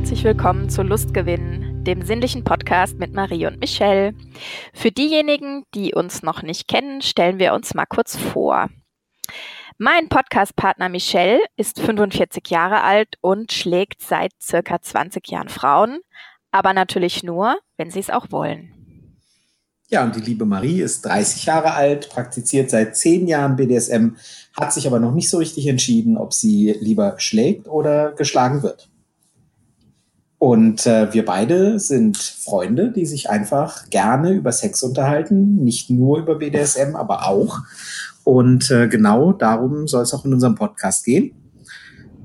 herzlich willkommen zu Lustgewinn, dem sinnlichen Podcast mit Marie und Michelle. Für diejenigen, die uns noch nicht kennen, stellen wir uns mal kurz vor. Mein Podcastpartner Michelle ist 45 Jahre alt und schlägt seit circa 20 Jahren Frauen, aber natürlich nur, wenn sie es auch wollen. Ja, und die liebe Marie ist 30 Jahre alt, praktiziert seit 10 Jahren BDSM, hat sich aber noch nicht so richtig entschieden, ob sie lieber schlägt oder geschlagen wird. Und äh, wir beide sind Freunde, die sich einfach gerne über Sex unterhalten, nicht nur über BDSM, aber auch. Und äh, genau darum soll es auch in unserem Podcast gehen.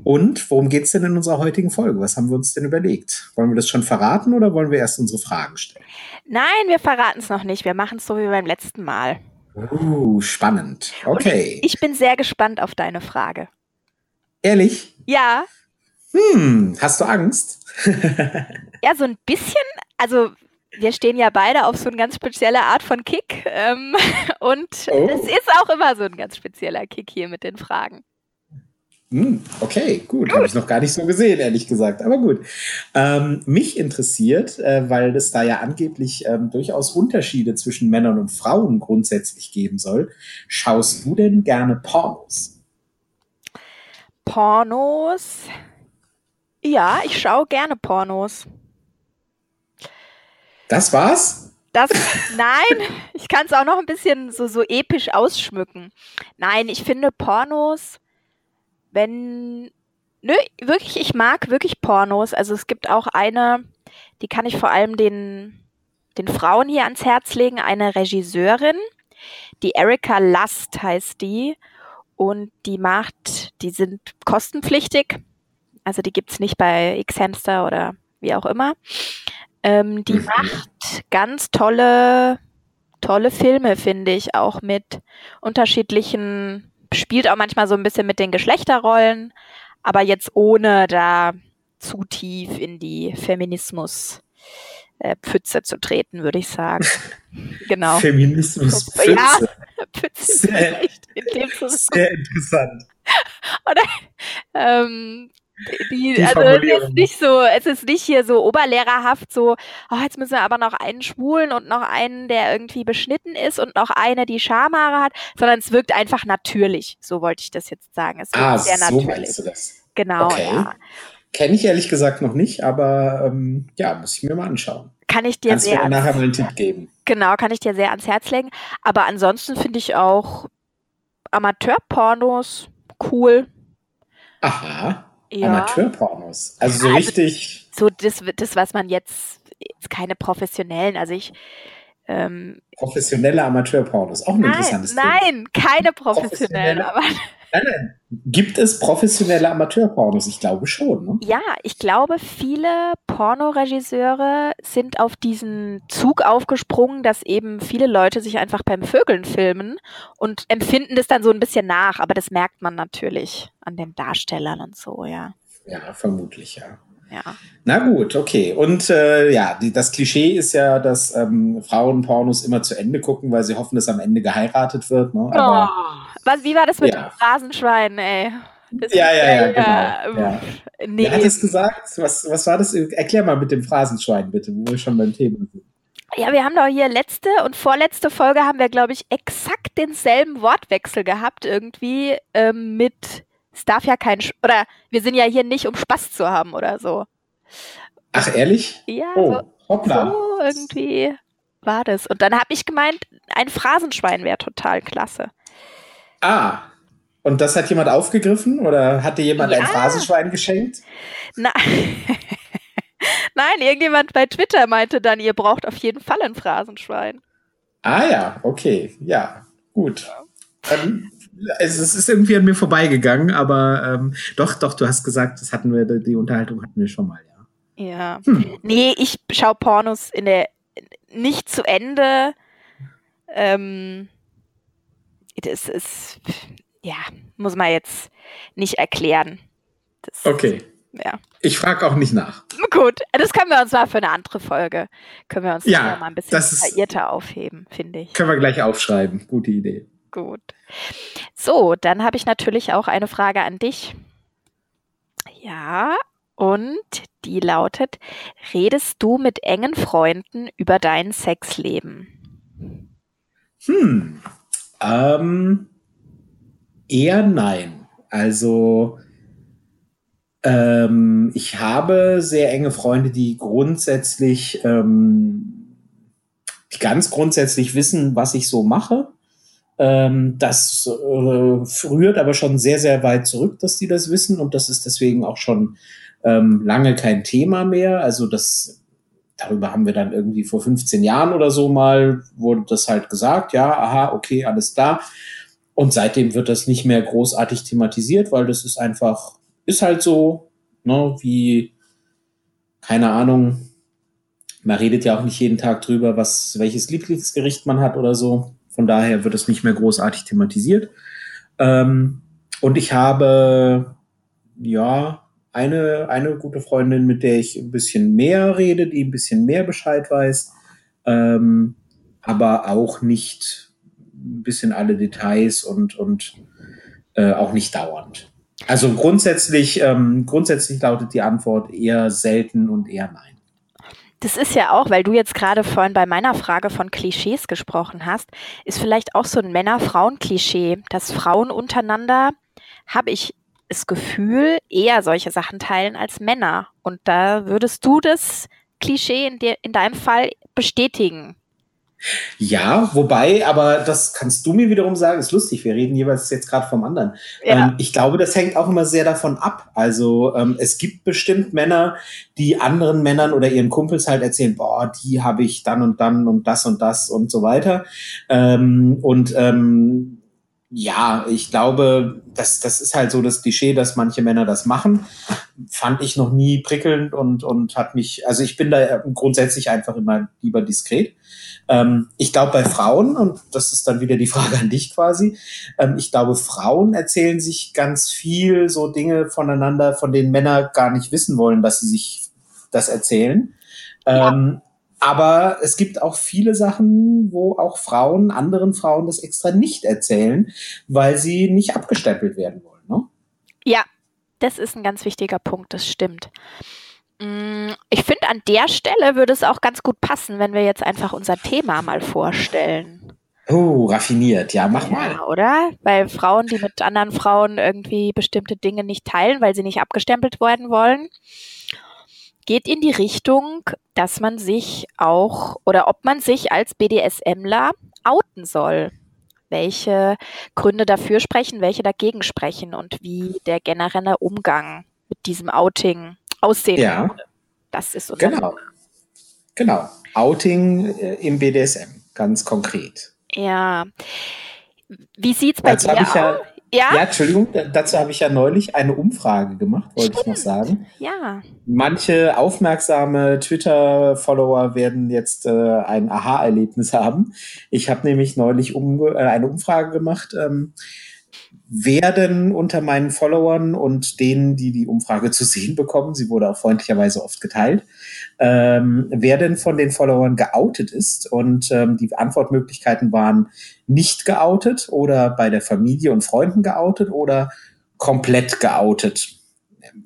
Und worum geht es denn in unserer heutigen Folge? Was haben wir uns denn überlegt? Wollen wir das schon verraten oder wollen wir erst unsere Fragen stellen? Nein, wir verraten es noch nicht. Wir machen es so wie beim letzten Mal. Uh, spannend. Okay. Ich, ich bin sehr gespannt auf deine Frage. Ehrlich? Ja. Hm, hast du Angst? ja, so ein bisschen. Also wir stehen ja beide auf so eine ganz spezielle Art von Kick. Ähm, und oh. es ist auch immer so ein ganz spezieller Kick hier mit den Fragen. Hm, okay, gut. gut. Habe ich noch gar nicht so gesehen, ehrlich gesagt. Aber gut. Ähm, mich interessiert, äh, weil es da ja angeblich ähm, durchaus Unterschiede zwischen Männern und Frauen grundsätzlich geben soll. Schaust du denn gerne Pornos? Pornos? Ja, ich schaue gerne Pornos. Das war's? Das, nein, ich kann es auch noch ein bisschen so, so episch ausschmücken. Nein, ich finde Pornos wenn, nö, wirklich, ich mag wirklich Pornos. Also es gibt auch eine, die kann ich vor allem den, den Frauen hier ans Herz legen, eine Regisseurin, die Erika Lust heißt die. Und die macht, die sind kostenpflichtig. Also die gibt es nicht bei Xhamster oder wie auch immer. Ähm, die mhm. macht ganz tolle, tolle Filme, finde ich, auch mit unterschiedlichen spielt auch manchmal so ein bisschen mit den Geschlechterrollen, aber jetzt ohne da zu tief in die Feminismus äh, Pfütze zu treten, würde ich sagen. Genau. Feminismus Pfütze. Ja, Pfütze sehr, sehr interessant. Oder, ähm, die, die also es ist nicht so, es ist nicht hier so oberlehrerhaft so, oh, jetzt müssen wir aber noch einen schwulen und noch einen, der irgendwie beschnitten ist und noch eine, die Schamhaare hat, sondern es wirkt einfach natürlich. So wollte ich das jetzt sagen. Es wirkt ah, sehr so natürlich. meinst du das? Genau, okay. ja. Kenne ich ehrlich gesagt noch nicht, aber ähm, ja, muss ich mir mal anschauen. Kann ich dir Kannst sehr. Mir nachher mal einen Tipp geben. Genau, kann ich dir sehr ans Herz legen. Aber ansonsten finde ich auch Amateurpornos cool. Aha. Ja. Amateurpornos. Also so also, richtig. So das, das, was man jetzt, jetzt keine professionellen, also ich. Ähm, Professionelle Amateurpornos, auch ein nein, interessantes Thema. Nein, keine professionellen. Professionelle, nein, nein. Gibt es professionelle Amateurpornos? Ich glaube schon. Ne? Ja, ich glaube, viele Pornoregisseure sind auf diesen Zug aufgesprungen, dass eben viele Leute sich einfach beim Vögeln filmen und empfinden das dann so ein bisschen nach, aber das merkt man natürlich an den Darstellern und so, ja. Ja, vermutlich, ja. Ja. Na gut, okay. Und äh, ja, die, das Klischee ist ja, dass ähm, Frauen Pornos immer zu Ende gucken, weil sie hoffen, dass am Ende geheiratet wird. Ne? Aber, oh, was, wie war das mit ja. dem Rasenschwein, ey? Das ja, ja, ja, genau. Ja. Nee. Wer hat es gesagt? Was, was war das? Erklär mal mit dem Phrasenschwein, bitte, wo wir schon beim Thema sind. Ja, wir haben doch hier letzte und vorletzte Folge haben wir, glaube ich, exakt denselben Wortwechsel gehabt, irgendwie ähm, mit es darf ja kein, oder wir sind ja hier nicht, um Spaß zu haben oder so. Ach, ehrlich? Ja, oh, so, hoppla. so irgendwie war das. Und dann habe ich gemeint, ein Phrasenschwein wäre total klasse. Ah, und das hat jemand aufgegriffen oder hat dir jemand ja. ein Phrasenschwein geschenkt? Na Nein, irgendjemand bei Twitter meinte dann, ihr braucht auf jeden Fall ein Phrasenschwein. Ah ja, okay, ja, gut. Dann es, es ist irgendwie an mir vorbeigegangen, aber ähm, doch, doch, du hast gesagt, das hatten wir, die Unterhaltung hatten wir schon mal, ja. Ja. Hm. Nee, ich schaue Pornos in der nicht zu Ende. Ähm, das ist, ja, muss man jetzt nicht erklären. Das, okay. Ja. Ich frage auch nicht nach. Gut, das können wir uns mal für eine andere Folge, können wir uns ja, mal ein bisschen detaillierter aufheben, finde ich. Können wir gleich aufschreiben. Gute Idee. Gut. So, dann habe ich natürlich auch eine Frage an dich. Ja, Und die lautet, redest du mit engen Freunden über dein Sexleben? Hm, ähm, eher nein. Also ähm, ich habe sehr enge Freunde, die grundsätzlich, ähm, die ganz grundsätzlich wissen, was ich so mache. Ähm, das äh, rührt aber schon sehr, sehr weit zurück, dass die das wissen und das ist deswegen auch schon ähm, lange kein Thema mehr. Also das, darüber haben wir dann irgendwie vor 15 Jahren oder so mal, wurde das halt gesagt, ja, aha, okay, alles klar. Und seitdem wird das nicht mehr großartig thematisiert, weil das ist einfach, ist halt so, ne, wie, keine Ahnung, man redet ja auch nicht jeden Tag drüber, was, welches Lieblingsgericht man hat oder so. Von daher wird es nicht mehr großartig thematisiert. Ähm, und ich habe, ja, eine, eine gute Freundin, mit der ich ein bisschen mehr rede, die ein bisschen mehr Bescheid weiß, ähm, aber auch nicht ein bisschen alle Details und, und äh, auch nicht dauernd. Also grundsätzlich, ähm, grundsätzlich lautet die Antwort eher selten und eher nein. Das ist ja auch, weil du jetzt gerade vorhin bei meiner Frage von Klischees gesprochen hast, ist vielleicht auch so ein Männer-Frauen-Klischee, dass Frauen untereinander, habe ich das Gefühl, eher solche Sachen teilen als Männer. Und da würdest du das Klischee in, dir, in deinem Fall bestätigen. Ja, wobei, aber das kannst du mir wiederum sagen, ist lustig, wir reden jeweils jetzt gerade vom anderen. Ja. Ähm, ich glaube, das hängt auch immer sehr davon ab. Also ähm, es gibt bestimmt Männer, die anderen Männern oder ihren Kumpels halt erzählen, boah, die habe ich dann und dann und das und das und so weiter. Ähm, und ähm, ja, ich glaube, das, das ist halt so das Klischee, dass manche Männer das machen. Fand ich noch nie prickelnd und, und hat mich, also ich bin da grundsätzlich einfach immer lieber diskret. Ähm, ich glaube, bei Frauen, und das ist dann wieder die Frage an dich quasi, ähm, ich glaube, Frauen erzählen sich ganz viel so Dinge voneinander, von denen Männer gar nicht wissen wollen, dass sie sich das erzählen. Ja. Ähm, aber es gibt auch viele Sachen, wo auch Frauen anderen Frauen das extra nicht erzählen, weil sie nicht abgestempelt werden wollen. Ne? Ja, das ist ein ganz wichtiger Punkt, das stimmt. Mm, ich finde, an der Stelle würde es auch ganz gut passen, wenn wir jetzt einfach unser Thema mal vorstellen. Oh, raffiniert. Ja, mach mal. Ja, oder? Weil Frauen, die mit anderen Frauen irgendwie bestimmte Dinge nicht teilen, weil sie nicht abgestempelt werden wollen, geht in die Richtung, dass man sich auch oder ob man sich als BDSMler outen soll. Welche Gründe dafür sprechen, welche dagegen sprechen und wie der generelle Umgang mit diesem Outing aussehen ja. würde. Das ist unser Genau. Genau. Outing äh, im BDSM, ganz konkret. Ja. Wie sieht es bei Dazu dir aus? Ja, ja? ja, Entschuldigung, dazu habe ich ja neulich eine Umfrage gemacht, wollte Stimmt. ich noch sagen. Ja. Manche aufmerksame Twitter-Follower werden jetzt äh, ein Aha-Erlebnis haben. Ich habe nämlich neulich um, äh, eine Umfrage gemacht. Ähm, werden unter meinen Followern und denen, die die Umfrage zu sehen bekommen, sie wurde auch freundlicherweise oft geteilt, ähm, wer denn von den Followern geoutet ist. Und ähm, die Antwortmöglichkeiten waren nicht geoutet oder bei der Familie und Freunden geoutet oder komplett geoutet.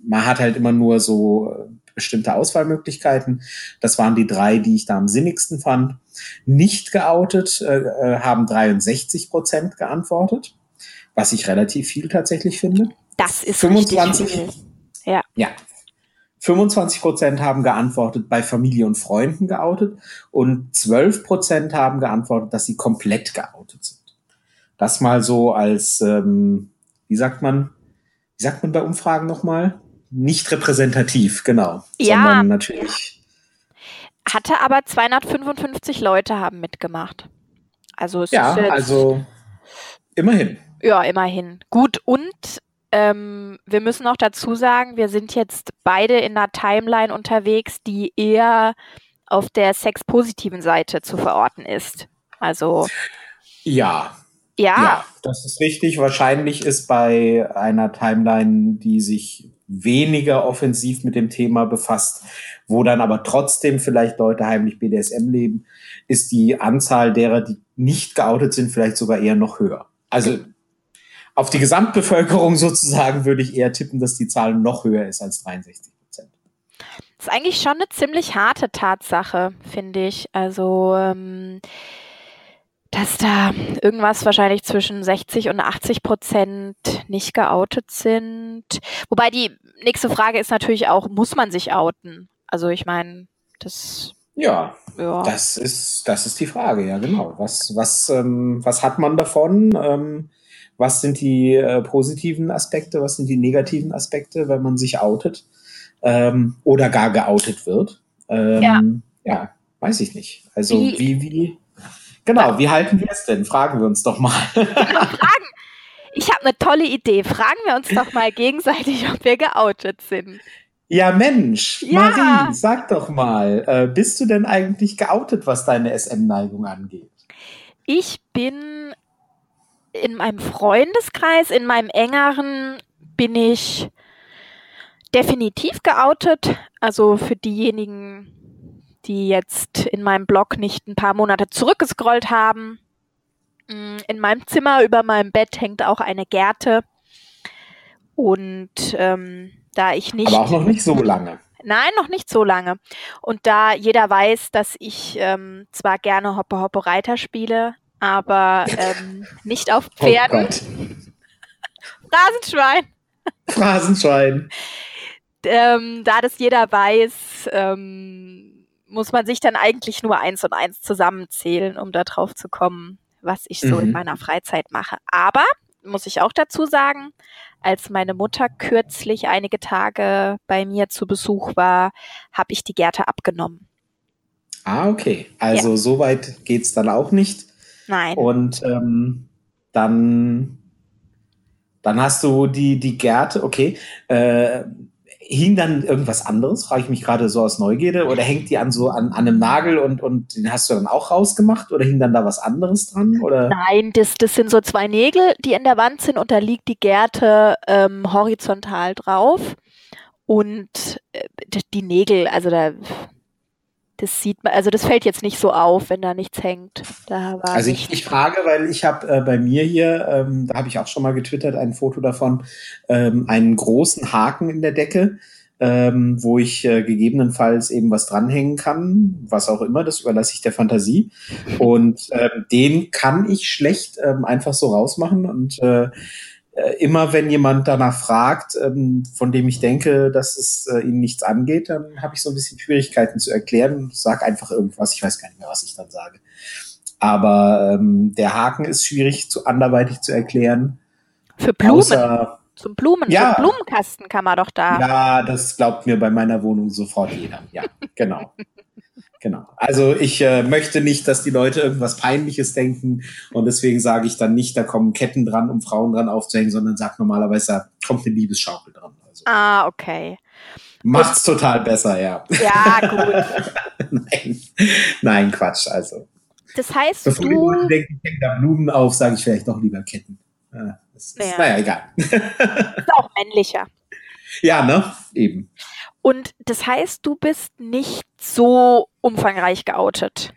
Man hat halt immer nur so äh, bestimmte Auswahlmöglichkeiten. Das waren die drei, die ich da am sinnigsten fand. Nicht geoutet äh, äh haben 63 Prozent geantwortet was ich relativ viel tatsächlich finde. Das ist 25. Viel. Ja. ja. 25 Prozent haben geantwortet, bei Familie und Freunden geoutet und 12 Prozent haben geantwortet, dass sie komplett geoutet sind. Das mal so als, ähm, wie sagt man, wie sagt man bei Umfragen nochmal? Nicht repräsentativ, genau. Ja. Sondern natürlich. Hatte aber 255 Leute haben mitgemacht. Also es ja, ist also immerhin. Ja, immerhin. Gut, und ähm, wir müssen auch dazu sagen, wir sind jetzt beide in einer Timeline unterwegs, die eher auf der sexpositiven Seite zu verorten ist. Also. Ja. Ja. Ja, das ist richtig. Wahrscheinlich ist bei einer Timeline, die sich weniger offensiv mit dem Thema befasst, wo dann aber trotzdem vielleicht Leute heimlich BDSM leben, ist die Anzahl derer, die nicht geoutet sind, vielleicht sogar eher noch höher. Also auf die Gesamtbevölkerung sozusagen würde ich eher tippen, dass die Zahl noch höher ist als 63 Prozent. Das ist eigentlich schon eine ziemlich harte Tatsache, finde ich. Also, ähm, dass da irgendwas wahrscheinlich zwischen 60 und 80 Prozent nicht geoutet sind. Wobei die nächste Frage ist natürlich auch, muss man sich outen? Also ich meine, das. Ja, ja, das ist, das ist die Frage, ja, genau. Was, was, ähm, was hat man davon? Ähm, was sind die äh, positiven Aspekte, was sind die negativen Aspekte, wenn man sich outet? ähm, oder gar geoutet wird. Ähm, ja. ja, weiß ich nicht. Also wie, wie, wie genau, wie halten wir es denn? Fragen wir uns doch mal. Fragen. Ich habe eine tolle Idee. Fragen wir uns doch mal gegenseitig, ob wir geoutet sind. Ja, Mensch, ja. Marie, sag doch mal, äh, bist du denn eigentlich geoutet, was deine SM-Neigung angeht? Ich bin in meinem Freundeskreis, in meinem engeren, bin ich definitiv geoutet. Also für diejenigen, die jetzt in meinem Blog nicht ein paar Monate zurückgescrollt haben. Mm, in meinem Zimmer über meinem Bett hängt auch eine Gerte. Und ähm, da ich nicht. Aber auch noch nicht so lange. Nein, noch nicht so lange. Und da jeder weiß, dass ich ähm, zwar gerne Hoppe Hoppe Reiter spiele, aber ähm, nicht auf oh Pferden. Oh Phrasenschwein. Phrasenschwein ähm, da das jeder weiß, ähm, muss man sich dann eigentlich nur eins und eins zusammenzählen, um da drauf zu kommen, was ich so mhm. in meiner Freizeit mache. Aber, muss ich auch dazu sagen, als meine Mutter kürzlich einige Tage bei mir zu Besuch war, habe ich die Gärte abgenommen. Ah, okay. Also ja. so weit geht es dann auch nicht. Nein. Und ähm, dann, dann hast du die, die Gärte, okay. Äh, hing dann irgendwas anderes, frage ich mich gerade so aus Neugierde, oder hängt die an so an, an einem Nagel und, und den hast du dann auch rausgemacht oder hing dann da was anderes dran? Oder? Nein, das, das sind so zwei Nägel, die in der Wand sind und da liegt die Gerte ähm, horizontal drauf. Und äh, die Nägel, also da das sieht man, also das fällt jetzt nicht so auf, wenn da nichts hängt. Da also ich, ich frage, weil ich habe äh, bei mir hier, ähm, da habe ich auch schon mal getwittert, ein Foto davon, ähm, einen großen Haken in der Decke, ähm, wo ich äh, gegebenenfalls eben was dranhängen kann, was auch immer, das überlasse ich der Fantasie. Und ähm, den kann ich schlecht ähm, einfach so rausmachen und äh, äh, immer wenn jemand danach fragt, ähm, von dem ich denke, dass es äh, ihn nichts angeht, dann habe ich so ein bisschen Schwierigkeiten zu erklären. Sag einfach irgendwas, ich weiß gar nicht mehr, was ich dann sage. Aber ähm, der Haken ist schwierig zu anderweitig zu erklären. Für Blumen. Außer, Zum Blumen, ja, Blumenkasten kann man doch da. Ja, das glaubt mir bei meiner Wohnung sofort jeder. Ja, genau. Genau. Also ich äh, möchte nicht, dass die Leute irgendwas Peinliches denken und deswegen sage ich dann nicht, da kommen Ketten dran, um Frauen dran aufzuhängen, sondern sag normalerweise, da kommt eine Liebesschaukel dran. Also, ah, okay. Macht's total besser, ja. Ja, gut. Nein. Nein, Quatsch, also. Das heißt, Bevor du... die Leute denken, ich da Blumen auf, sage ich vielleicht doch lieber Ketten. Ja, das ist, ja. Naja, egal. ist auch männlicher. Ja, ne? Eben. Und das heißt, du bist nicht so umfangreich geoutet.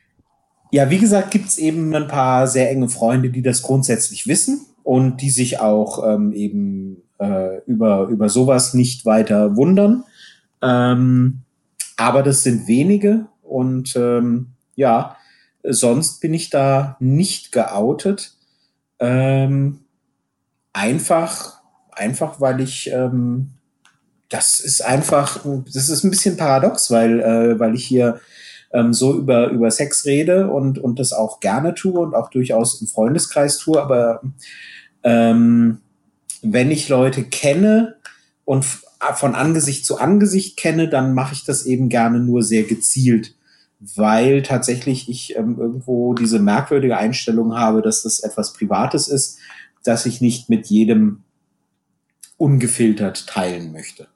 Ja, wie gesagt, gibt es eben ein paar sehr enge Freunde, die das grundsätzlich wissen und die sich auch ähm, eben äh, über, über sowas nicht weiter wundern. Ähm, aber das sind wenige und ähm, ja, sonst bin ich da nicht geoutet. Ähm, einfach, einfach, weil ich ähm, das ist einfach, das ist ein bisschen paradox, weil, äh, weil ich hier ähm, so über, über Sex rede und, und das auch gerne tue und auch durchaus im Freundeskreis tue, aber ähm, wenn ich Leute kenne und von Angesicht zu Angesicht kenne, dann mache ich das eben gerne nur sehr gezielt, weil tatsächlich ich ähm, irgendwo diese merkwürdige Einstellung habe, dass das etwas Privates ist, das ich nicht mit jedem ungefiltert teilen möchte.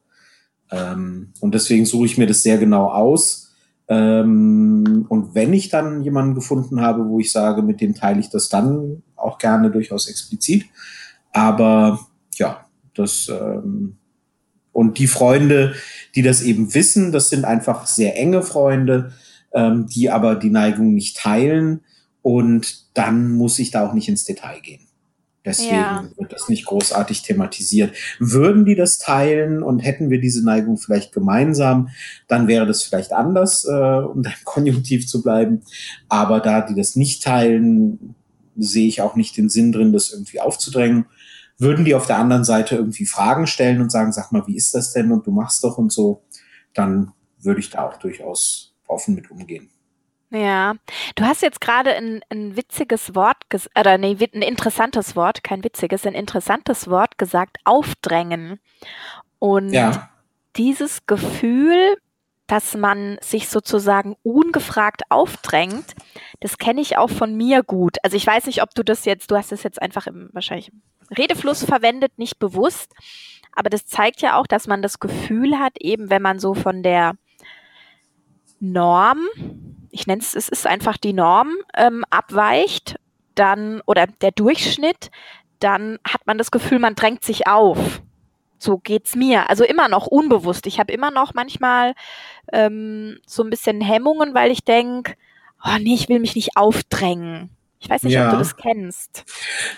Ähm, und deswegen suche ich mir das sehr genau aus. Ähm, und wenn ich dann jemanden gefunden habe, wo ich sage, mit dem teile ich das dann auch gerne durchaus explizit. Aber ja, das ähm, und die Freunde, die das eben wissen, das sind einfach sehr enge Freunde, ähm, die aber die Neigung nicht teilen. Und dann muss ich da auch nicht ins Detail gehen. Deswegen ja. wird das nicht großartig thematisiert. Würden die das teilen und hätten wir diese Neigung vielleicht gemeinsam, dann wäre das vielleicht anders, äh, um dann konjunktiv zu bleiben. Aber da die das nicht teilen, sehe ich auch nicht den Sinn drin, das irgendwie aufzudrängen. Würden die auf der anderen Seite irgendwie Fragen stellen und sagen, sag mal, wie ist das denn und du machst doch und so, dann würde ich da auch durchaus offen mit umgehen. Ja, du hast jetzt gerade ein, ein witziges Wort, oder nee, ein interessantes Wort, kein witziges, ein interessantes Wort gesagt, aufdrängen. Und ja. dieses Gefühl, dass man sich sozusagen ungefragt aufdrängt, das kenne ich auch von mir gut. Also ich weiß nicht, ob du das jetzt, du hast es jetzt einfach im wahrscheinlich im Redefluss verwendet, nicht bewusst, aber das zeigt ja auch, dass man das Gefühl hat, eben wenn man so von der Norm ich nenne es, es ist einfach die Norm, ähm, abweicht, dann, oder der Durchschnitt, dann hat man das Gefühl, man drängt sich auf. So geht's mir. Also immer noch unbewusst. Ich habe immer noch manchmal ähm, so ein bisschen Hemmungen, weil ich denke, oh nee, ich will mich nicht aufdrängen. Ich weiß nicht, ja. ob du das kennst.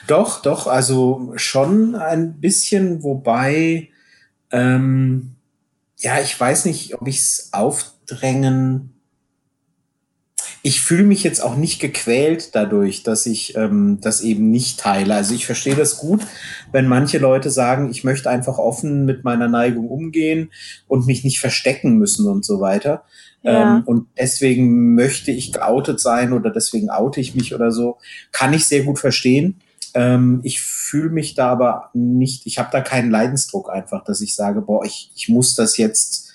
Doch, doch, also schon ein bisschen, wobei, ähm, ja, ich weiß nicht, ob ich es aufdrängen ich fühle mich jetzt auch nicht gequält dadurch, dass ich ähm, das eben nicht teile. Also ich verstehe das gut, wenn manche Leute sagen, ich möchte einfach offen mit meiner Neigung umgehen und mich nicht verstecken müssen und so weiter. Ja. Ähm, und deswegen möchte ich geoutet sein oder deswegen oute ich mich oder so. Kann ich sehr gut verstehen. Ähm, ich fühle mich da aber nicht, ich habe da keinen Leidensdruck einfach, dass ich sage, boah, ich, ich muss das jetzt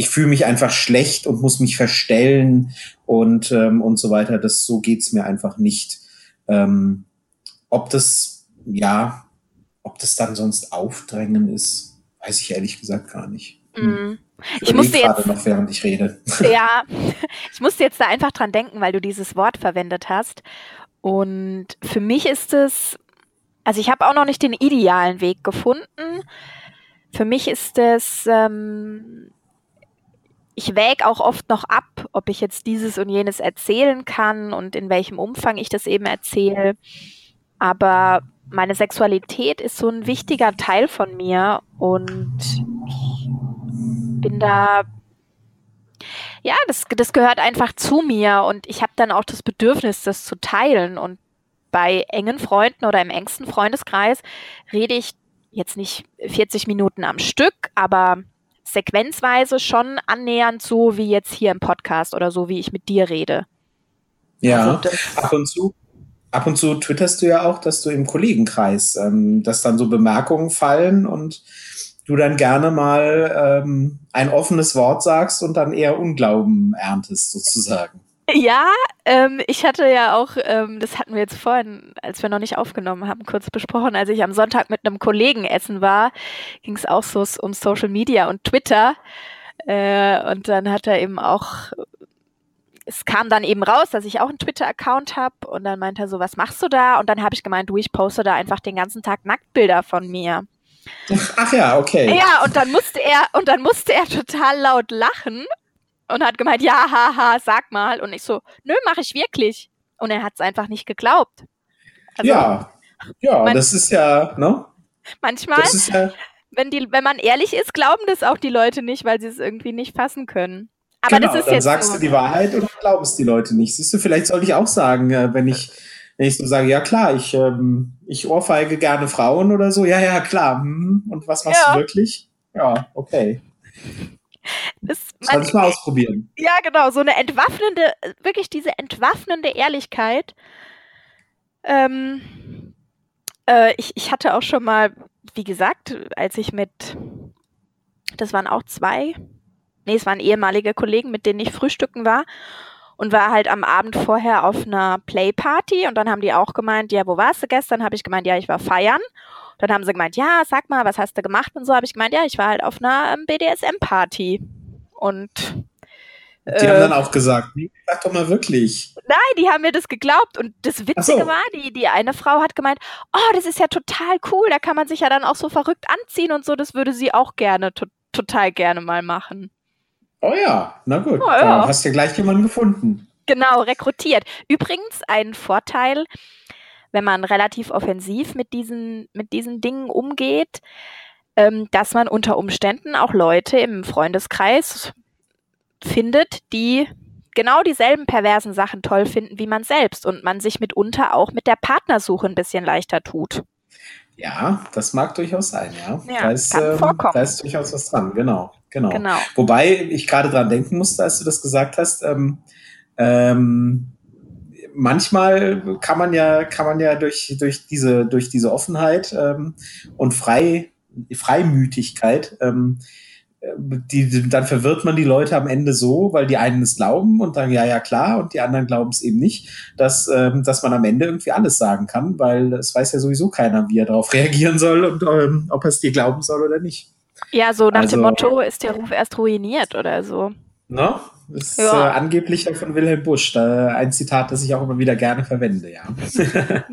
ich fühle mich einfach schlecht und muss mich verstellen und, ähm, und so weiter. Das, so geht's mir einfach nicht. Ähm, ob das, ja, ob das dann sonst Aufdrängen ist, weiß ich ehrlich gesagt gar nicht. Hm. Ich, ich musste jetzt noch, während ich rede. Ja, ich musste jetzt da einfach dran denken, weil du dieses Wort verwendet hast. Und für mich ist es, also ich habe auch noch nicht den idealen Weg gefunden. Für mich ist es ähm, ich wäge auch oft noch ab, ob ich jetzt dieses und jenes erzählen kann und in welchem Umfang ich das eben erzähle. Aber meine Sexualität ist so ein wichtiger Teil von mir und ich bin da, ja, das, das gehört einfach zu mir und ich habe dann auch das Bedürfnis, das zu teilen. Und bei engen Freunden oder im engsten Freundeskreis rede ich jetzt nicht 40 Minuten am Stück, aber sequenzweise schon annähernd so wie jetzt hier im Podcast oder so wie ich mit dir rede. Ja, also ab und zu. Ab und zu twitterst du ja auch, dass du im Kollegenkreis, ähm, dass dann so Bemerkungen fallen und du dann gerne mal ähm, ein offenes Wort sagst und dann eher Unglauben erntest, sozusagen. Ja, ähm, ich hatte ja auch, ähm, das hatten wir jetzt vorhin, als wir noch nicht aufgenommen haben, kurz besprochen, als ich am Sonntag mit einem Kollegen essen war, ging es auch so um Social Media und Twitter. Äh, und dann hat er eben auch, es kam dann eben raus, dass ich auch einen Twitter-Account habe und dann meinte er so, was machst du da? Und dann habe ich gemeint, du, ich poste da einfach den ganzen Tag Nacktbilder von mir. Ach ja, okay. Ja, und dann musste er, und dann musste er total laut lachen und hat gemeint, ja, haha, sag mal. Und ich so, nö, mache ich wirklich. Und er hat es einfach nicht geglaubt. Also, ja, ja, man, das ist ja, ne? Manchmal, ja, wenn, die, wenn man ehrlich ist, glauben das auch die Leute nicht, weil sie es irgendwie nicht fassen können. Aber genau, das ist dann jetzt sagst so. du die Wahrheit oder glauben es die Leute nicht. Siehst du, vielleicht sollte ich auch sagen, äh, wenn ich, wenn ich so sage, ja klar, ich, ähm, ich ohrfeige gerne Frauen oder so, ja, ja, klar. Hm, und was machst ja. du wirklich? Ja, okay. Das, Soll mal ausprobieren. Ja, genau, so eine entwaffnende, wirklich diese entwaffnende Ehrlichkeit. Ähm, äh, ich, ich hatte auch schon mal, wie gesagt, als ich mit, das waren auch zwei, nee, es waren ehemalige Kollegen, mit denen ich frühstücken war und war halt am Abend vorher auf einer Playparty und dann haben die auch gemeint, ja, wo warst du gestern? Habe ich gemeint, ja, ich war feiern. Dann haben sie gemeint, ja, sag mal, was hast du gemacht und so. Habe ich gemeint, ja, ich war halt auf einer ähm, BDSM-Party. Und die äh, haben dann auch gesagt, sag doch mal wirklich. Nein, die haben mir das geglaubt. Und das Witzige so. war, die, die eine Frau hat gemeint, oh, das ist ja total cool, da kann man sich ja dann auch so verrückt anziehen und so, das würde sie auch gerne, to total gerne mal machen. Oh ja, na gut. Oh, ja. Dann hast du ja gleich jemanden gefunden. Genau, rekrutiert. Übrigens ein Vorteil, wenn man relativ offensiv mit diesen, mit diesen Dingen umgeht, ähm, dass man unter Umständen auch Leute im Freundeskreis findet, die genau dieselben perversen Sachen toll finden wie man selbst und man sich mitunter auch mit der Partnersuche ein bisschen leichter tut. Ja, das mag durchaus sein, ja. Ja, da, ist, kann vorkommen. da ist durchaus was dran, genau. Genau. Genau. Wobei ich gerade dran denken musste, als du das gesagt hast, ähm, ähm, manchmal kann man ja, kann man ja durch, durch, diese, durch diese Offenheit ähm, und Frei, Freimütigkeit ähm, die, dann verwirrt man die Leute am Ende so, weil die einen es glauben und dann ja, ja klar, und die anderen glauben es eben nicht, dass, ähm, dass man am Ende irgendwie alles sagen kann, weil es weiß ja sowieso keiner, wie er darauf reagieren soll und ähm, ob er es dir glauben soll oder nicht. Ja, so nach Also- dem Motto, ist der Ruf erst ruiniert oder so. Ne? Das ist Ja. äh, angeblich von Wilhelm Busch, ein Zitat, das ich auch immer wieder gerne verwende, ja.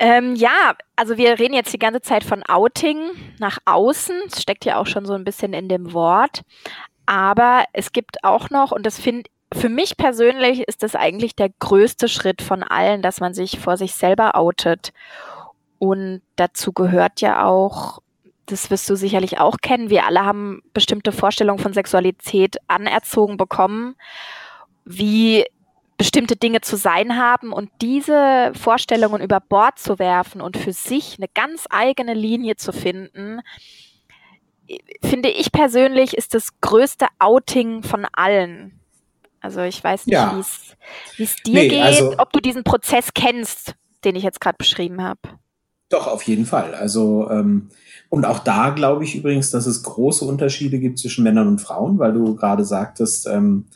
Ähm, ja, also wir reden jetzt die ganze Zeit von Outing nach außen. Das steckt ja auch schon so ein bisschen in dem Wort. Aber es gibt auch noch, und das finde für mich persönlich ist das eigentlich der größte Schritt von allen, dass man sich vor sich selber outet. Und dazu gehört ja auch, das wirst du sicherlich auch kennen, wir alle haben bestimmte Vorstellungen von Sexualität anerzogen bekommen, wie bestimmte Dinge zu sein haben und diese Vorstellungen über Bord zu werfen und für sich eine ganz eigene Linie zu finden, finde ich persönlich ist das größte Outing von allen. Also ich weiß nicht, Ja. wie es dir Nee, geht, also- ob du diesen Prozess kennst, den ich jetzt gerade beschrieben habe. Doch, auf jeden Fall. Also, ähm, und auch da glaube ich übrigens, dass es große Unterschiede gibt zwischen Männern und Frauen, weil du gerade sagtest, ähm,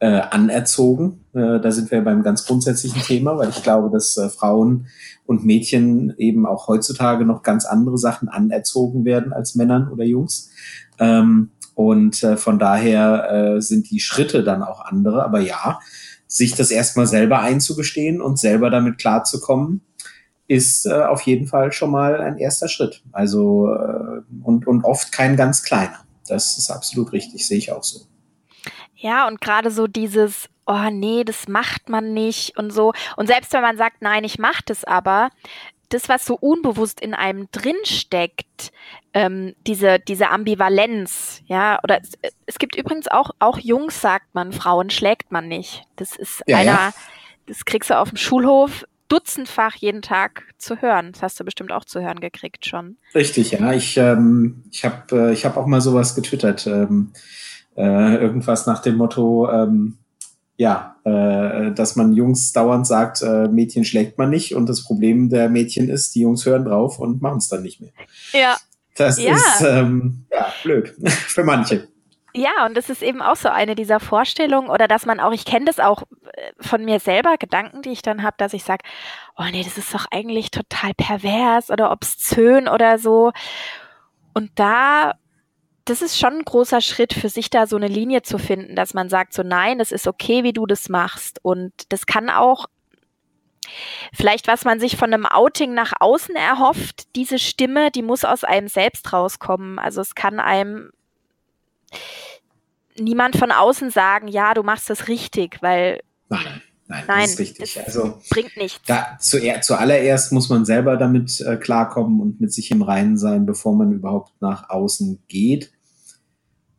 äh, anerzogen. Äh, da sind wir beim ganz grundsätzlichen Thema, weil ich glaube, dass äh, Frauen und Mädchen eben auch heutzutage noch ganz andere Sachen anerzogen werden als Männern oder Jungs. Ähm, und äh, von daher äh, sind die Schritte dann auch andere. Aber ja, sich das erstmal selber einzugestehen und selber damit klarzukommen, ist äh, auf jeden Fall schon mal ein erster Schritt. Also äh, und, und oft kein ganz kleiner. Das ist absolut richtig, sehe ich auch so. Ja, und gerade so dieses, oh nee, das macht man nicht und so. Und selbst wenn man sagt, nein, ich mach das aber, das, was so unbewusst in einem drinsteckt, ähm, diese, diese Ambivalenz, ja, oder es, es gibt übrigens auch, auch Jungs sagt man, Frauen schlägt man nicht. Das ist Ja, einer, ja. das kriegst du auf dem Schulhof dutzendfach jeden Tag zu hören. Das hast du bestimmt auch zu hören gekriegt schon. Richtig, ja. Ich, ähm, ich habe äh, ich hab auch mal sowas getwittert. Ähm, äh, irgendwas nach dem Motto, ähm, ja, äh, dass man Jungs dauernd sagt, äh, Mädchen schlägt man nicht. Und das Problem der Mädchen ist, die Jungs hören drauf und machen es dann nicht mehr. Ja, Das Ja. ist ähm, ja, blöd für manche. Ja, und das ist eben auch so eine dieser Vorstellungen oder dass man auch, ich kenne das auch äh, von mir selber, Gedanken, die ich dann habe, dass ich sage, oh nee, das ist doch eigentlich total pervers oder obszön oder so. Und da, das ist schon ein großer Schritt für sich da so eine Linie zu finden, dass man sagt, so nein, das ist okay, wie du das machst. Und das kann auch vielleicht, was man sich von einem Outing nach außen erhofft, diese Stimme, die muss aus einem selbst rauskommen. Also es kann einem niemand von außen sagen, ja, du machst das richtig, weil Nein, nein, Nein, das ist richtig. das- Also bringt nichts. da, zuer, zuallererst muss man selber damit äh, klarkommen und mit sich im Reinen sein, bevor man überhaupt nach außen geht.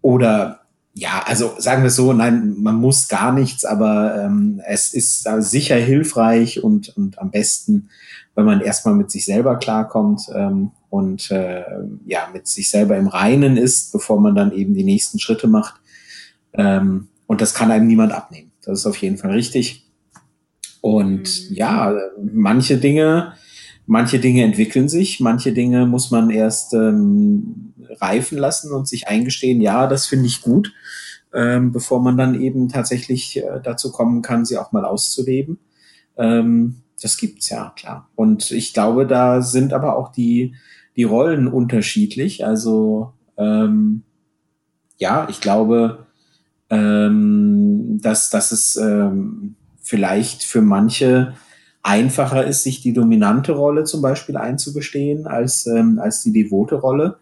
Oder ja, also sagen wir es so, nein, man muss gar nichts, aber ähm, es ist äh, sicher hilfreich und, und am besten, wenn man erstmal mit sich selber klarkommt ähm, und äh, ja, mit sich selber im Reinen ist, bevor man dann eben die nächsten Schritte macht. Ähm, und das kann einem niemand abnehmen. Das ist auf jeden Fall richtig. Und Mhm. ja, manche Dinge, manche Dinge entwickeln sich, manche Dinge muss man erst ähm, reifen lassen und sich eingestehen, ja, das finde ich gut, ähm, bevor man dann eben tatsächlich äh, dazu kommen kann, sie auch mal auszuleben. Ähm, das gibt's ja, klar. Und ich glaube, da sind aber auch die, die Rollen unterschiedlich. Also ähm, ja, ich glaube, ähm, dass, dass es ähm, vielleicht für manche einfacher ist, sich die dominante Rolle zum Beispiel einzugestehen, als, ähm, als die devote Rolle,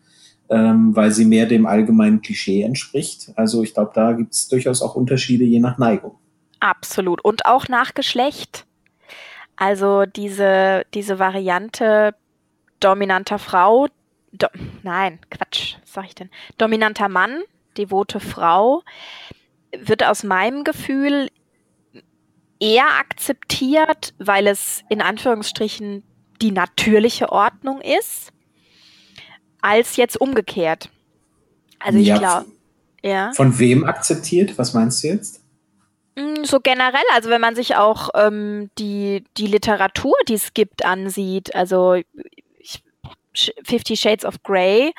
ähm, weil sie mehr dem allgemeinen Klischee entspricht. Also ich glaube, da gibt es durchaus auch Unterschiede je nach Neigung. Absolut. Und auch nach Geschlecht. Also diese, diese Variante dominanter Frau, do, nein, Quatsch, was sag ich denn? Dominanter Mann, devote Frau, wird aus meinem Gefühl eher akzeptiert, weil es in Anführungsstrichen die natürliche Ordnung ist, als jetzt umgekehrt. Also ich Ja, glaube, ja. Von wem akzeptiert? Was meinst du jetzt? Mm, So generell, also wenn man sich auch ähm, die, die Literatur, die es gibt, ansieht, also ich, Fifty Shades of Grey,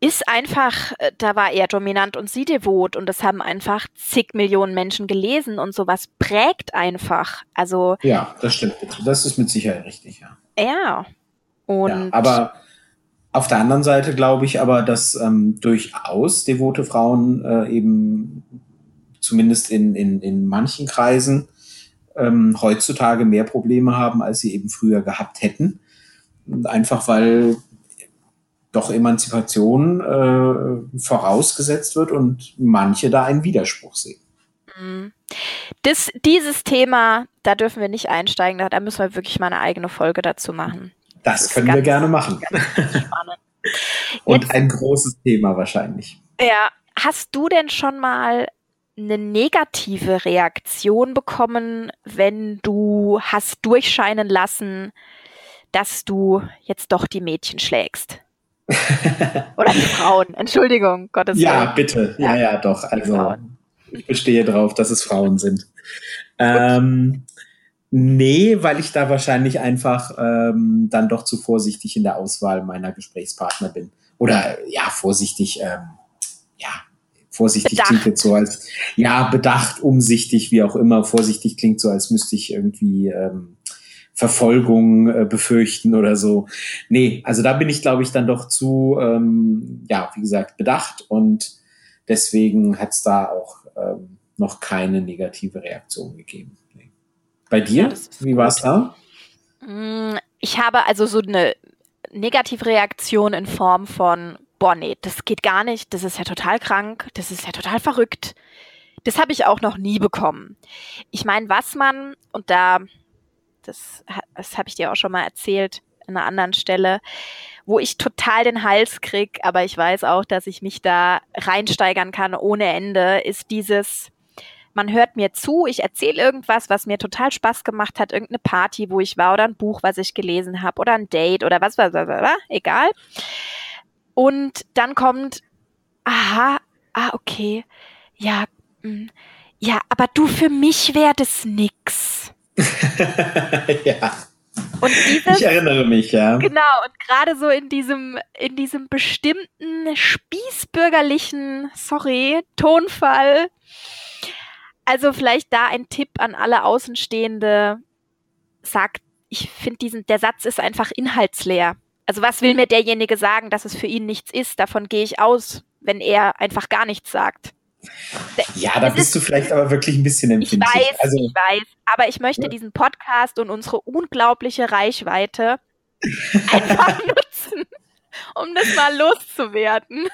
ist einfach, äh, da war er dominant und sie devot und das haben einfach zig Millionen Menschen gelesen und sowas prägt einfach. Also Ja, das stimmt. Das ist mit Sicherheit richtig, ja. ja. Und ja aber auf der anderen Seite glaube ich aber, dass ähm, durchaus devote Frauen äh, eben zumindest in, in, in manchen Kreisen ähm, heutzutage mehr Probleme haben, als sie eben früher gehabt hätten. Einfach weil doch Emanzipation äh, vorausgesetzt wird und manche da einen Widerspruch sehen. Mm. Das, dieses Thema, da dürfen wir nicht einsteigen, da, da müssen wir wirklich mal eine eigene Folge dazu machen. Das ist können wir ganz- gerne machen. Und Jetzt- ein großes Thema wahrscheinlich. Ja, hast du denn schon mal eine negative Reaktion bekommen, wenn du hast durchscheinen lassen, dass du jetzt doch die Mädchen schlägst? Oder die Frauen, Entschuldigung, Gottes Ja, Willen. bitte. Ja, Ja. ja, doch. Also ich bestehe darauf, dass es Frauen sind. Ähm, nee, weil ich da wahrscheinlich einfach ähm, dann doch zu vorsichtig in der Auswahl meiner Gesprächspartner bin. Oder ja, vorsichtig, ähm, ja, vorsichtig Bedacht. klingt jetzt so als, ja, bedacht, umsichtig, wie auch immer. Vorsichtig klingt so, als müsste ich irgendwie ähm, Verfolgung äh, befürchten oder so. Nee, also da bin ich, glaube ich, dann doch zu, ähm, ja, wie gesagt, bedacht und deswegen hat es da auch ähm, noch keine negative Reaktion gegeben. Nee. Bei dir? Ja, wie war es da? Mm, Ich habe also so eine Negativreaktion in Form von, boah, nee, das geht gar nicht, das ist ja total krank, das ist ja total verrückt. Das habe ich auch noch nie bekommen. Ich meine, was man, und da, das, das habe ich dir auch schon mal erzählt an einer anderen Stelle, wo ich total den Hals krieg, aber ich weiß auch, dass ich mich da reinsteigern kann ohne Ende, ist dieses, man hört mir zu, ich erzähle irgendwas, was mir total Spaß gemacht hat, irgendeine Party, wo ich war oder ein Buch, was ich gelesen habe oder ein Date oder was, was, was, was, was egal. Und dann kommt, aha, ah, okay, ja, mm, ja, aber du, für mich wäre das nix. ja, Und dieses, ich erinnere mich, ja. Genau, und gerade so in diesem, in diesem bestimmten spießbürgerlichen, sorry, Tonfall. Also vielleicht da ein Tipp an alle Außenstehende. Sagt, ich finde diesen, der Satz ist einfach inhaltsleer. Also was will mir derjenige sagen, dass es für ihn nichts ist? Davon gehe ich aus, wenn er einfach gar nichts sagt. Ja, da bist du vielleicht aber wirklich ein bisschen Ich empfindlich. weiß, also, ich weiß, aber ich möchte Ja. diesen Podcast und unsere unglaubliche Reichweite einfach nutzen, um das mal loszuwerden.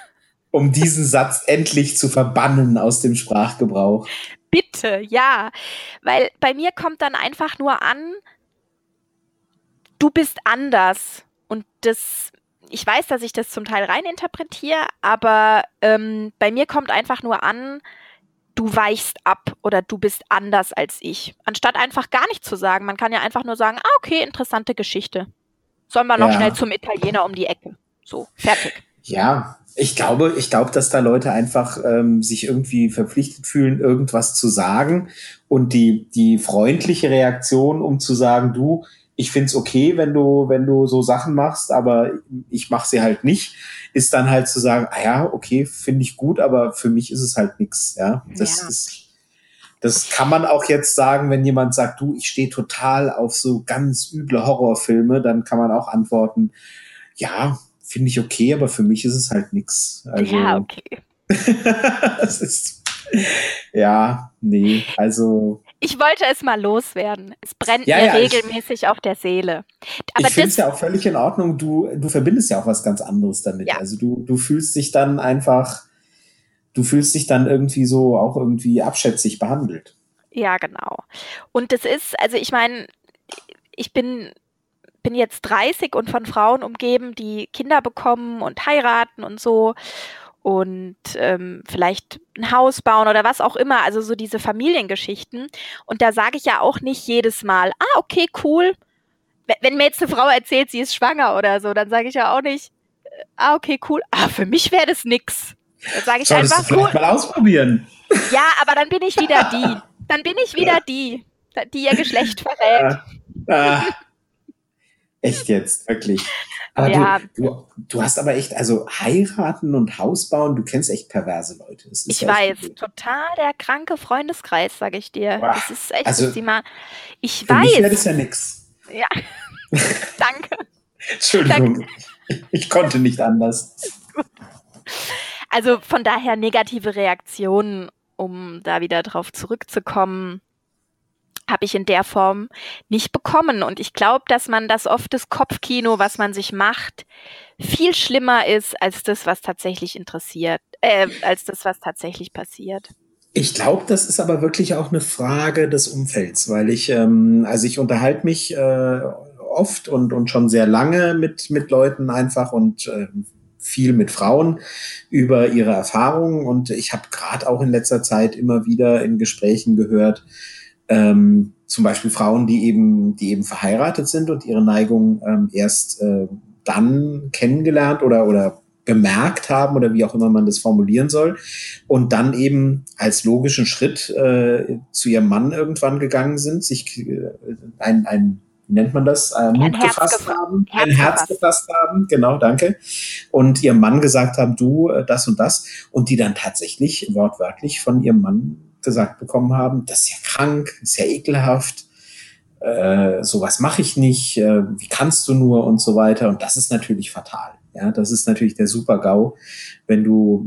um diesen Satz endlich zu verbannen aus dem Sprachgebrauch. Bitte, ja. Weil bei mir kommt dann einfach nur an, du bist anders. Und das, ich weiß, dass ich das zum Teil reininterpretiere, aber ähm, bei mir kommt einfach nur an, du weichst ab oder du bist anders als ich. Anstatt einfach gar nicht zu sagen. Man kann ja einfach nur sagen, ah, okay, interessante Geschichte. Sollen wir noch Ja. schnell zum Italiener um die Ecke. So, fertig. Ja, ich glaube, ich glaube, dass da Leute einfach ähm, sich irgendwie verpflichtet fühlen, irgendwas zu sagen. Und die, die freundliche Reaktion, um zu sagen, du, ich find's okay, wenn du, wenn du so Sachen machst, aber ich mache sie halt nicht, ist dann halt zu sagen, ah ja, okay, finde ich gut, aber für mich ist es halt nix. Ja, das Ja. ist. Das kann man auch jetzt sagen, wenn jemand sagt, du, ich stehe total auf so ganz üble Horrorfilme, dann kann man auch antworten, ja, finde ich okay, aber für mich ist es halt nix. Also, ja, okay. das ist, ja, nee, also, Ich wollte es mal loswerden. Es brennt Ja, mir ja, ich- regelmäßig auf der Seele. Aber ich finde es ja auch völlig in Ordnung. Du, du verbindest ja auch was ganz anderes damit. Ja. Also du, du fühlst dich dann einfach, du fühlst dich dann irgendwie so auch irgendwie abschätzig behandelt. ja, genau. Und das ist, also ich meine, ich bin, bin jetzt 30 und von Frauen umgeben, die Kinder bekommen und heiraten und so und ähm, vielleicht ein Haus bauen oder was auch immer, also so diese Familiengeschichten. Und da sage ich ja auch nicht jedes Mal, ah, okay, cool. Wenn mir jetzt eine Frau erzählt, sie ist schwanger oder so, dann sage ich ja auch nicht, äh, ah, okay, cool. Ah, für mich wäre das nix. Dann sage ich Solltest einfach du vielleicht cool. mal ausprobieren. Ja, aber dann bin ich wieder die. Dann bin ich wieder die, die ihr Geschlecht verrät. Ah, echt jetzt, wirklich. Aber Ja. du, du, du hast aber echt, also heiraten und Haus bauen, du kennst echt perverse Leute. Ist Ich ja weiß, übel. total der kranke Freundeskreis, sage ich dir. Boah, Das ist echt, also, mal. Ich Für mich weiß. das ja nix. Ja. Danke. Entschuldigung, ich konnte nicht anders. Also von daher negative Reaktionen, um da wieder drauf zurückzukommen, habe ich in der Form nicht bekommen. Und ich glaube, dass man das oft das Kopfkino, was man sich macht, viel schlimmer ist als das, was tatsächlich interessiert, äh, als das, was tatsächlich passiert. Ich glaube, das ist aber wirklich auch eine Frage des Umfelds, weil ich, ähm, also ich unterhalte mich äh, oft und, und schon sehr lange mit, mit Leuten einfach und äh, viel mit Frauen über ihre Erfahrungen und ich habe gerade auch in letzter Zeit immer wieder in Gesprächen gehört, ähm, zum Beispiel Frauen, die eben, die eben verheiratet sind und ihre Neigung ähm, erst äh, dann kennengelernt oder, oder gemerkt haben oder wie auch immer man das formulieren soll und dann eben als logischen Schritt äh, zu ihrem Mann irgendwann gegangen sind, sich äh, ein, ein wie nennt man das, äh, Mut Herz gefasst gefa- haben, Herz ein Herz gefasst. gefasst haben, genau, danke, und ihrem Mann gesagt haben, du, äh, das und das, und die dann tatsächlich wortwörtlich von ihrem Mann gesagt bekommen haben, das ist ja krank, ist ja ekelhaft, äh, sowas mache ich nicht, äh, wie kannst du nur und so weiter. Und das ist natürlich fatal. Ja, das ist natürlich der Super-GAU, wenn du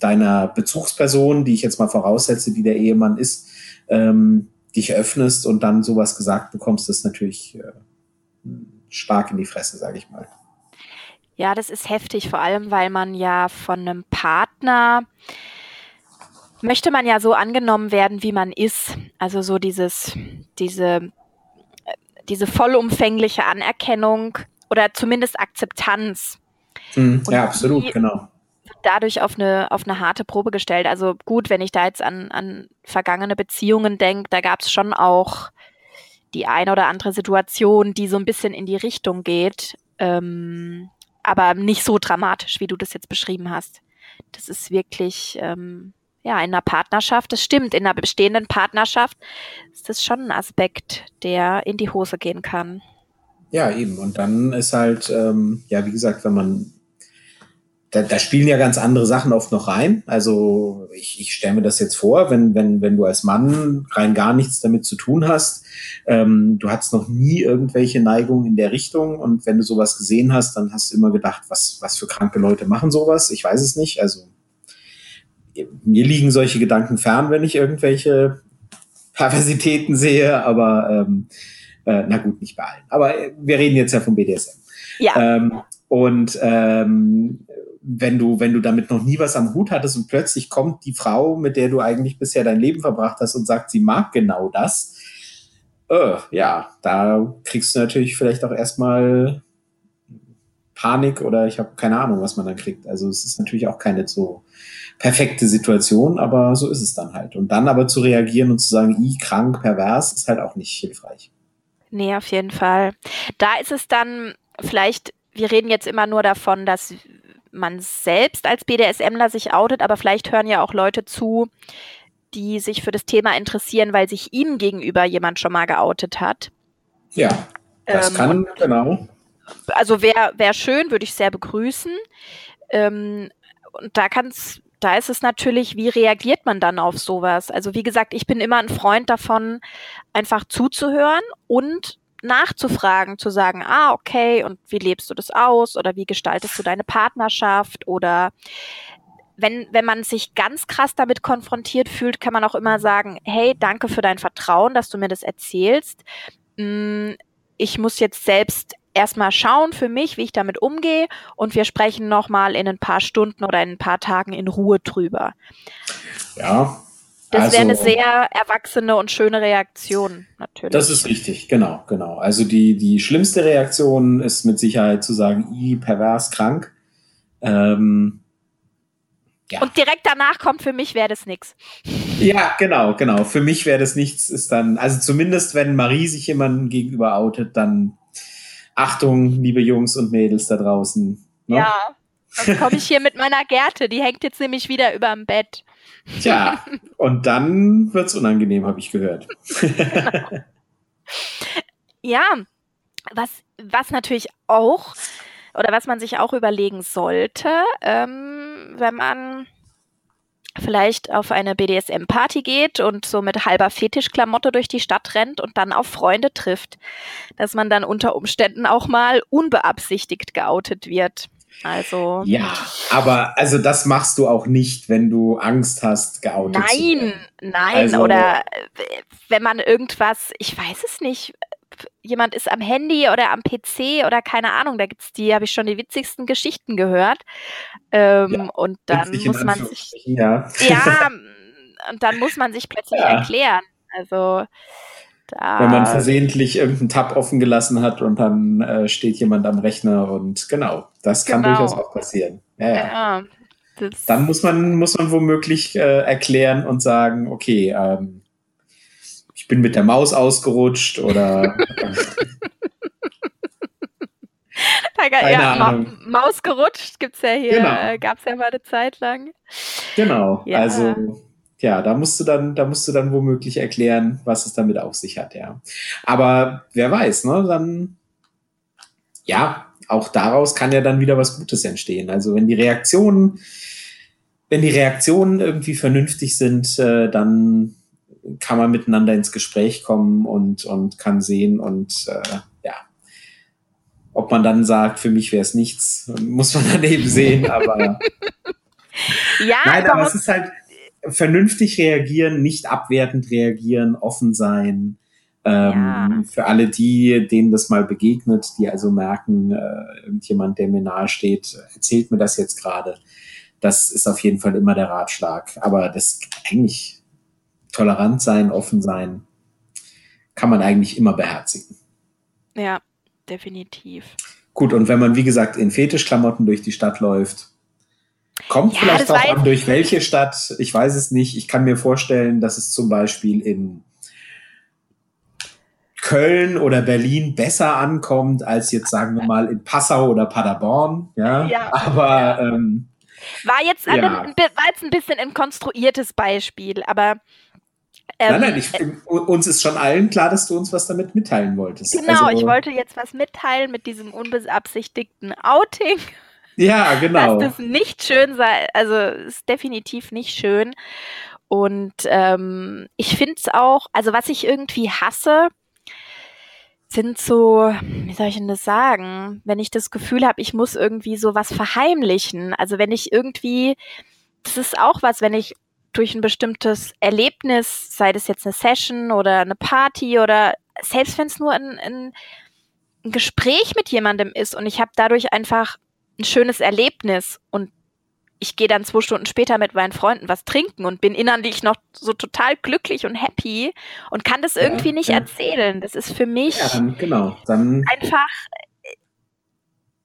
deiner Bezugsperson, die ich jetzt mal voraussetze, die der Ehemann ist, ähm, dich öffnest und dann sowas gesagt bekommst, das ist natürlich äh, stark in die Fresse, sage ich mal. Ja, das ist heftig, vor allem weil man ja von einem Partner möchte man ja so angenommen werden, wie man ist. Also so dieses, diese, äh, diese vollumfängliche Anerkennung oder zumindest Akzeptanz Mhm, ja, absolut, genau. dadurch auf eine, auf eine harte Probe gestellt. Also gut, wenn ich da jetzt an, an vergangene Beziehungen denke, da gab es schon auch die eine oder andere Situation, die so ein bisschen in die Richtung geht, ähm, aber nicht so dramatisch, wie du das jetzt beschrieben hast. Das ist wirklich, ähm, ja, in einer Partnerschaft, das stimmt, in einer bestehenden Partnerschaft ist das schon ein Aspekt, der in die Hose gehen kann. Ja, eben. Und dann ist halt, ähm, ja, wie gesagt, wenn man, da, da spielen ja ganz andere Sachen oft noch rein. Also ich, ich stelle mir das jetzt vor, wenn, wenn, wenn du als Mann rein gar nichts damit zu tun hast, ähm, du hattest noch nie irgendwelche Neigungen in der Richtung und wenn du sowas gesehen hast, dann hast du immer gedacht, was, was für kranke Leute machen sowas? Ich weiß es nicht. Also mir liegen solche Gedanken fern, wenn ich irgendwelche Perversitäten sehe, aber ähm, äh, na gut, nicht bei allen. Aber wir reden jetzt ja vom BDSM. Ja, Ähm, und ähm, wenn du, wenn du damit noch nie was am Hut hattest und plötzlich kommt die Frau, mit der du eigentlich bisher dein Leben verbracht hast und sagt, sie mag genau das, äh, ja, da kriegst du natürlich vielleicht auch erstmal Panik oder ich habe keine Ahnung, was man dann kriegt. Also es ist natürlich auch keine so perfekte Situation, aber so ist es dann halt. Und dann aber zu reagieren und zu sagen, i krank, pervers, ist halt auch nicht hilfreich. Nee, auf jeden Fall. Da ist es dann vielleicht, wir reden jetzt immer nur davon, dass man selbst als BDSMler sich outet, aber vielleicht hören ja auch Leute zu, die sich für das Thema interessieren, weil sich ihnen gegenüber jemand schon mal geoutet hat. Ja, das Ähm, kann, genau. Also wäre wär schön, würde ich sehr begrüßen. Ähm, und da kann's, da ist es natürlich, wie reagiert man dann auf sowas? Also wie gesagt, ich bin immer ein Freund davon, einfach zuzuhören und nachzufragen, zu sagen, ah, okay, und wie lebst du das aus? Oder wie gestaltest du deine Partnerschaft? Oder wenn, wenn man sich ganz krass damit konfrontiert fühlt, kann man auch immer sagen, hey, danke für dein Vertrauen, dass du mir das erzählst. Mm, Ich muss jetzt selbst erstmal schauen für mich, wie ich damit umgehe und wir sprechen nochmal in ein paar Stunden oder in ein paar Tagen in Ruhe drüber. Ja, Das also, wäre eine sehr erwachsene und schöne Reaktion, natürlich. Das ist richtig, genau, genau. Also die, die schlimmste Reaktion ist mit Sicherheit zu sagen, i, pervers, krank. Ähm, ja. Und direkt danach kommt für mich wäre das nichts. Ja, genau, genau. Für mich wäre das nichts, ist dann, also zumindest wenn Marie sich jemandem gegenüber outet, dann Achtung, liebe Jungs und Mädels da draußen. Ne? Ja, dann komme ich hier mit meiner Gerte, die hängt jetzt nämlich wieder über dem Bett. Tja, und dann wird es unangenehm, habe ich gehört. Genau. Ja, was, was natürlich auch oder was man sich auch überlegen sollte, ähm, wenn man vielleicht auf eine BDSM-Party geht und so mit halber Fetischklamotte durch die Stadt rennt und dann auf Freunde trifft, dass man dann unter Umständen auch mal unbeabsichtigt geoutet wird. Also. Ja, aber also das machst du auch nicht, wenn du Angst hast, geoutet nein, zu werden. Nein, nein. Also, oder äh, wenn man irgendwas, ich weiß es nicht, jemand ist am Handy oder am PC oder keine Ahnung, da gibt's die, habe ich schon die witzigsten Geschichten gehört. Ähm, ja, und dann muss man sich. Ja. ja, und dann muss man sich plötzlich ja. erklären. Also da, Wenn man versehentlich irgendeinen Tab offen gelassen hat und dann äh, steht jemand am Rechner und genau, das kann genau. durchaus auch passieren. Ja, ja. dann muss man, muss man womöglich äh, erklären und sagen, okay, ähm, bin mit der Maus ausgerutscht oder. Keine ja. Ma Maus gerutscht gibt's ja hier, genau. äh, gab's ja mal eine Zeit lang. Genau, ja. also ja, da musst du dann, da musst du dann womöglich erklären, was es damit auf sich hat, ja. Aber wer weiß, ne, dann, ja, auch daraus kann ja dann wieder was Gutes entstehen. Also wenn die Reaktionen, wenn die Reaktionen irgendwie vernünftig sind, äh, dann kann man miteinander ins Gespräch kommen und, und kann sehen und äh, ja. Ob man dann sagt, für mich wäre es nichts, muss man dann eben sehen, aber. ja, Nein, aber es ist halt vernünftig reagieren, nicht abwertend reagieren, offen sein. Ähm, ja. Für alle die, denen das mal begegnet, die also merken, äh, irgendjemand, der mir nahe steht, erzählt mir das jetzt gerade. Das ist auf jeden Fall immer der Ratschlag. Aber das eigentlich tolerant sein, offen sein, kann man eigentlich immer beherzigen. Ja, definitiv. Gut, und wenn man, wie gesagt, in Fetischklamotten durch die Stadt läuft, kommt ja, vielleicht auch an, durch welche Stadt, ich weiß es nicht. Ich kann mir vorstellen, dass es zum Beispiel in Köln oder Berlin besser ankommt, als jetzt, sagen wir mal, in Passau oder Paderborn. Ja, ja aber. Ähm, war, jetzt ja. ein, war jetzt ein bisschen ein konstruiertes Beispiel, aber ähm, nein, nein, ich, äh, uns ist schon allen klar, dass du uns was damit mitteilen wolltest. Genau, also, ich wollte jetzt was mitteilen mit diesem unbeabsichtigten Outing. Ja, genau. Dass das nicht schön sei, also ist definitiv nicht schön. Und ähm, ich finde es auch, also was ich irgendwie hasse, sind so, wie soll ich denn das sagen, wenn ich das Gefühl habe, ich muss irgendwie so was verheimlichen. Also wenn ich irgendwie, das ist auch was, wenn ich durch ein bestimmtes Erlebnis, sei das jetzt eine Session oder eine Party oder selbst wenn es nur ein, ein, ein, Gespräch mit jemandem ist und ich habe dadurch einfach ein schönes Erlebnis und ich gehe dann zwei Stunden später mit meinen Freunden was trinken und bin innerlich noch so total glücklich und happy und kann das irgendwie ja, nicht ja. erzählen. Das ist für mich ja, dann, genau. dann einfach,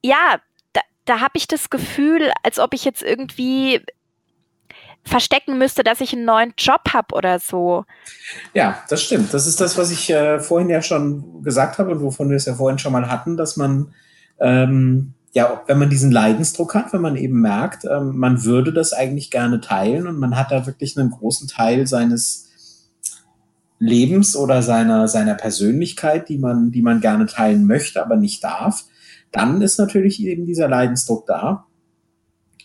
ja, da, da habe ich das Gefühl, als ob ich jetzt irgendwie verstecken müsste, dass ich einen neuen Job habe oder so. Ja, das stimmt. Das ist das, was ich äh, vorhin ja schon gesagt habe und wovon wir es ja vorhin schon mal hatten, dass man, ähm, ja, wenn man diesen Leidensdruck hat, wenn man eben merkt, ähm, man würde das eigentlich gerne teilen und man hat da wirklich einen großen Teil seines Lebens oder seiner, seiner Persönlichkeit, die man, die man gerne teilen möchte, aber nicht darf, dann ist natürlich eben dieser Leidensdruck da.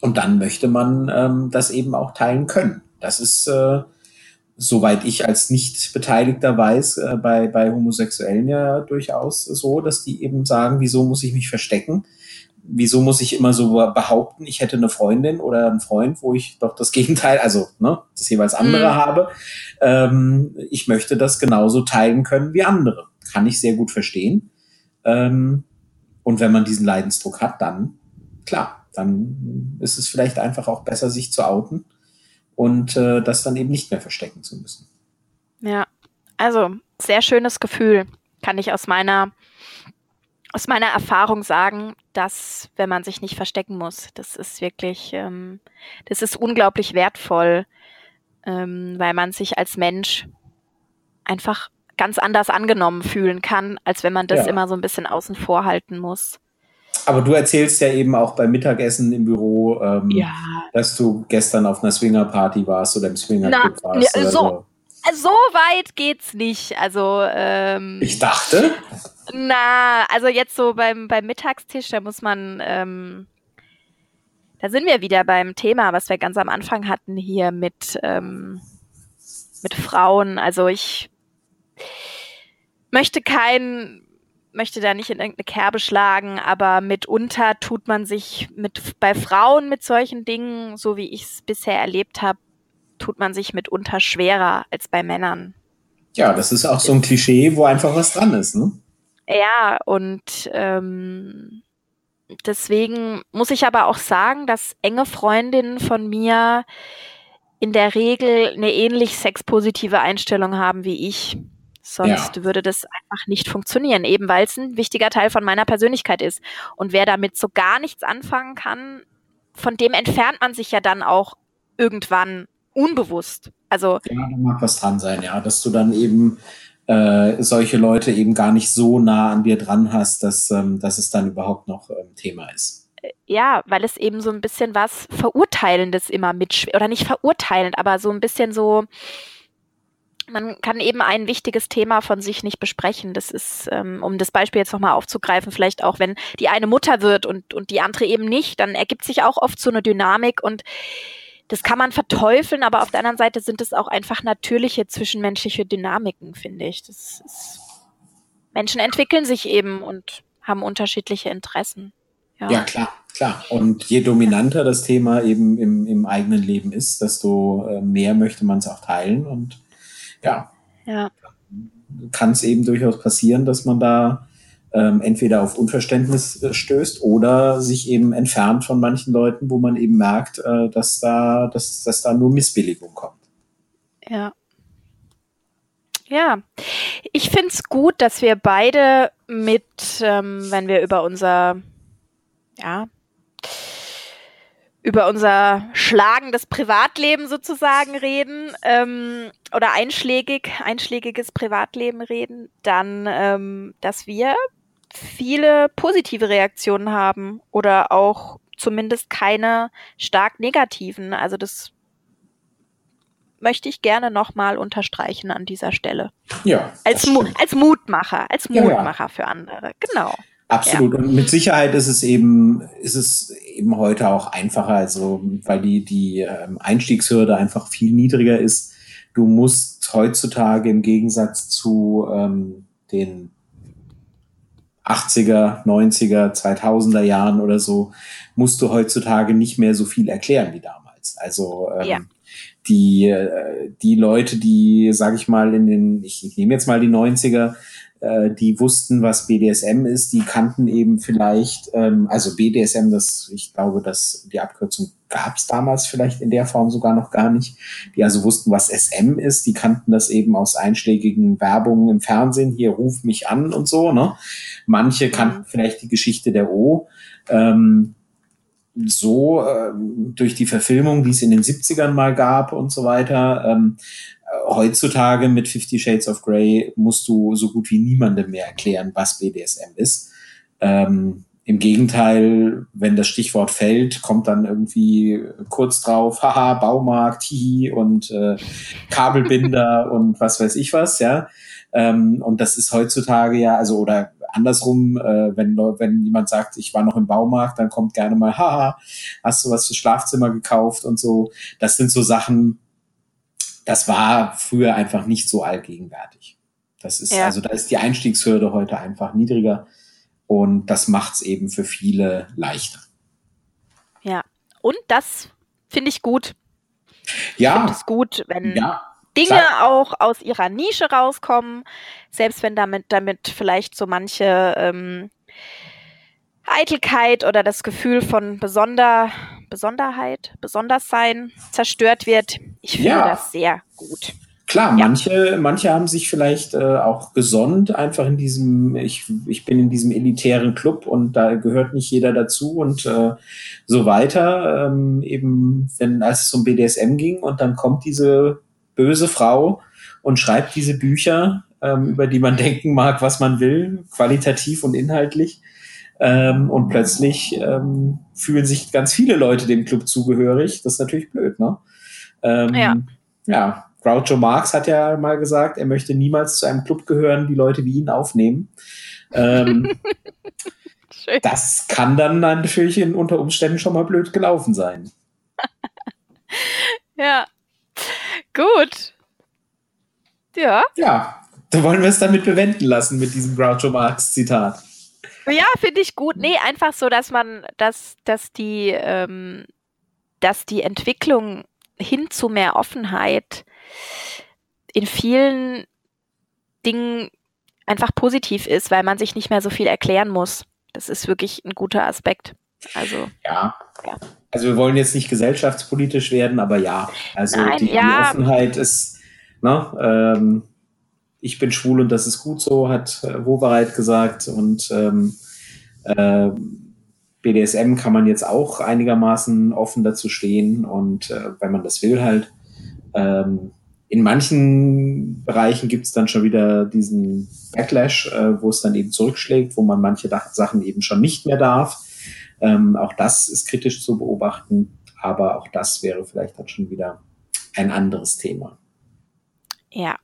Und dann möchte man ähm, das eben auch teilen können. Das ist, äh, soweit ich als Nicht-Beteiligter weiß, äh, bei, bei Homosexuellen ja durchaus so, dass die eben sagen, wieso muss ich mich verstecken? Wieso muss ich immer so behaupten, ich hätte eine Freundin oder einen Freund, wo ich doch das Gegenteil, also ne, das jeweils andere mhm. habe. Ähm, ich möchte das genauso teilen können wie andere. Kann ich sehr gut verstehen. Ähm, und wenn man diesen Leidensdruck hat, dann klar, dann ist es vielleicht einfach auch besser, sich zu outen und äh, das dann eben nicht mehr verstecken zu müssen. Ja, also sehr schönes Gefühl, kann ich aus meiner aus meiner Erfahrung sagen, dass wenn man sich nicht verstecken muss, das ist wirklich, ähm, das ist unglaublich wertvoll, ähm, weil man sich als Mensch einfach ganz anders angenommen fühlen kann, als wenn man das ja. immer so ein bisschen außen vor halten muss. Aber du erzählst ja eben auch beim Mittagessen im Büro, ähm, ja. dass du gestern auf einer Swinger-Party warst oder im Swinger-Club warst. Ja, so, so. so weit geht's nicht. Also ähm, ich dachte. Na, also jetzt so beim, beim Mittagstisch, da muss man, ähm, da sind wir wieder beim Thema, was wir ganz am Anfang hatten hier mit, ähm, mit Frauen. Also ich möchte kein, möchte da nicht in irgendeine Kerbe schlagen, aber mitunter tut man sich mit bei Frauen mit solchen Dingen, so wie ich es bisher erlebt habe, tut man sich mitunter schwerer als bei Männern. Ja, das ist auch so ein Klischee, wo einfach was dran ist, ne? Ja, und ähm, deswegen muss ich aber auch sagen, dass enge Freundinnen von mir in der Regel eine ähnlich sexpositive Einstellung haben wie ich. Sonst ja. würde das einfach nicht funktionieren, eben weil es ein wichtiger Teil von meiner Persönlichkeit ist. Und wer damit so gar nichts anfangen kann, von dem entfernt man sich ja dann auch irgendwann unbewusst. Also ja, da mag was dran sein, ja, dass du dann eben äh, solche Leute eben gar nicht so nah an dir dran hast, dass, ähm, dass es dann überhaupt noch ähm, Thema ist. Äh, ja, weil es eben so ein bisschen was Verurteilendes immer mitschwingt. Oder nicht verurteilend, aber so ein bisschen so, man kann eben ein wichtiges Thema von sich nicht besprechen. Das ist, ähm, um das Beispiel jetzt nochmal aufzugreifen, vielleicht auch, wenn die eine Mutter wird und, und die andere eben nicht, dann ergibt sich auch oft so eine Dynamik und das kann man verteufeln, aber auf der anderen Seite sind es auch einfach natürliche zwischenmenschliche Dynamiken, finde ich. Das ist, Menschen entwickeln sich eben und haben unterschiedliche Interessen. Ja. ja, klar, klar. Und je dominanter das Thema eben im, im eigenen Leben ist, desto äh, mehr möchte man es auch teilen. Und ja, ja. kann es eben durchaus passieren, dass man da ähm, entweder auf Unverständnis äh, stößt oder sich eben entfernt von manchen Leuten, wo man eben merkt, äh, dass, da, dass, dass da nur Missbilligung kommt. Ja. Ja, ich finde es gut, dass wir beide mit, ähm, wenn wir über unser, ja, über unser schlagendes Privatleben sozusagen reden ähm, oder einschlägig, einschlägiges Privatleben reden, dann, ähm, dass wir viele positive Reaktionen haben oder auch zumindest keine stark negativen. Also das möchte ich gerne nochmal unterstreichen an dieser Stelle. Ja. Als, Mu als Mutmacher, als Mutmacher ja, ja. für andere. Genau. Absolut. Ja. Und mit Sicherheit ist es eben, ist es eben heute auch einfacher, also weil die, die ähm, Einstiegshürde einfach viel niedriger ist. Du musst heutzutage im Gegensatz zu ähm, den 80er, 90er, 2000er Jahren oder so, musst du heutzutage nicht mehr so viel erklären wie damals. Also ähm, ja. die, äh, die Leute, die, sag ich mal, in den, ich, ich nehme jetzt mal die 90er, äh, die wussten, was BDSM ist, die kannten eben vielleicht, ähm, also BDSM, das, ich glaube, dass die Abkürzung gab es damals vielleicht in der Form sogar noch gar nicht, die also wussten, was SM ist, die kannten das eben aus einschlägigen Werbungen im Fernsehen, hier ruf mich an und so, ne? Manche kannten vielleicht die Geschichte der O. Ähm, so äh, durch die Verfilmung, die es in den 70ern mal gab und so weiter, ähm, heutzutage mit Fifty Shades of Grey musst du so gut wie niemandem mehr erklären, was BDSM ist. Ähm, Im Gegenteil, wenn das Stichwort fällt, kommt dann irgendwie kurz drauf, haha, Baumarkt, hihi und äh, Kabelbinder und was weiß ich was, ja. Ähm, und das ist heutzutage ja, also oder andersrum, äh, wenn, wenn jemand sagt, ich war noch im Baumarkt, dann kommt gerne mal, haha, hast du was fürs Schlafzimmer gekauft und so. Das sind so Sachen, das war früher einfach nicht so allgegenwärtig. Das ist, ja. also da ist die Einstiegshürde heute einfach niedriger und das macht es eben für viele leichter. Ja, und das finde ich gut. Ja. Finde es gut, wenn ja, Dinge klar. auch aus ihrer Nische rauskommen, selbst wenn damit, damit vielleicht so manche ähm, Eitelkeit oder das Gefühl von besonder, Besonderheit, Besonderssein zerstört wird. Ich finde Ja. das sehr gut. Klar, Ja. manche, manche haben sich vielleicht äh, auch gesonnt, einfach in diesem, ich, ich bin in diesem elitären Club und da gehört nicht jeder dazu und äh, so weiter. Ähm, eben, wenn als es um BDSM ging und dann kommt diese böse Frau und schreibt diese Bücher, ähm, über die man denken mag, was man will, qualitativ und inhaltlich. Ähm, und plötzlich ähm, fühlen sich ganz viele Leute dem Club zugehörig. Das ist natürlich blöd, ne? Ähm, Ja. ja, Groucho Marx hat ja mal gesagt, er möchte niemals zu einem Club gehören, die Leute wie ihn aufnehmen. Ähm, das kann dann natürlich in, unter Umständen schon mal blöd gelaufen sein. Ja. Gut. Ja. Ja, da wollen wir es damit bewenden lassen mit diesem Groucho Marx Zitat. Ja, finde ich gut. Nee, einfach so, dass man, dass, dass die, ähm, dass die Entwicklung hin zu mehr Offenheit in vielen Dingen einfach positiv ist, weil man sich nicht mehr so viel erklären muss. Das ist wirklich ein guter Aspekt. Also, Ja. Ja. Also wir wollen jetzt nicht gesellschaftspolitisch werden, aber ja. Also Nein, die, die ja. Offenheit ist, ne, ähm, ich bin schwul und das ist gut so, hat äh, Wowereit gesagt. Und ähm, äh, BDSM kann man jetzt auch einigermaßen offen dazu stehen und äh, wenn man das will halt. Ähm, in manchen Bereichen gibt es dann schon wieder diesen Backlash, äh, wo es dann eben zurückschlägt, wo man manche Sachen eben schon nicht mehr darf. Ähm, auch das ist kritisch zu beobachten, aber auch das wäre vielleicht dann schon wieder ein anderes Thema. ja.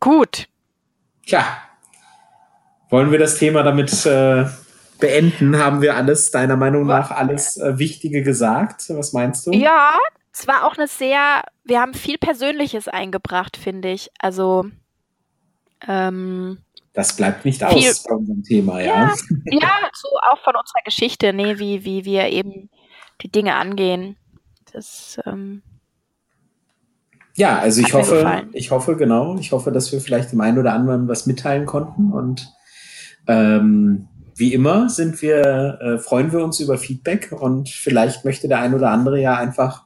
Gut. Tja, wollen wir das Thema damit äh, beenden? Haben wir alles, deiner Meinung nach, alles äh, Wichtige gesagt? Was meinst du? Ja, es war auch eine sehr, wir haben viel Persönliches eingebracht, finde ich. Also, ähm, Das bleibt nicht Viel- aus bei unserem Thema, ja. Ja. ja, so auch von unserer Geschichte, ne, wie, wie wir eben die Dinge angehen. Das, ähm, Ja, also ich hoffe, gefallen. ich hoffe, genau, ich hoffe, dass wir vielleicht dem einen oder anderen was mitteilen konnten. Und ähm, wie immer sind wir, äh, freuen wir uns über Feedback und vielleicht möchte der ein oder andere ja einfach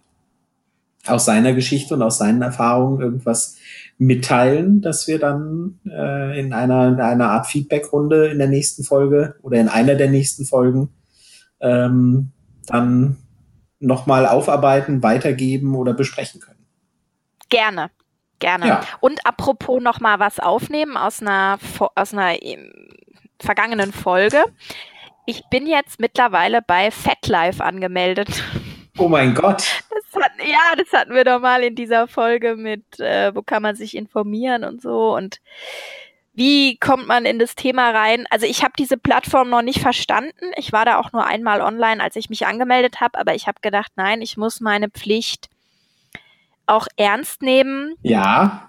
aus seiner Geschichte und aus seinen Erfahrungen irgendwas mitteilen, dass wir dann äh, in einer, in einer Art Feedbackrunde in der nächsten Folge oder in einer der nächsten Folgen ähm, dann nochmal aufarbeiten, weitergeben oder besprechen können. gerne, gerne. Ja. Und apropos noch mal was aufnehmen aus einer, aus einer ähm, vergangenen Folge. Ich bin jetzt mittlerweile bei FatLife angemeldet. Oh mein Gott. Ja, das hatten wir doch mal in dieser Folge mit, äh, wo kann man sich informieren und so und wie kommt man in das Thema rein? Also ich habe diese Plattform noch nicht verstanden. Ich war da auch nur einmal online, als ich mich angemeldet habe, aber ich habe gedacht, nein, ich muss meine Pflicht auch ernst nehmen Ja.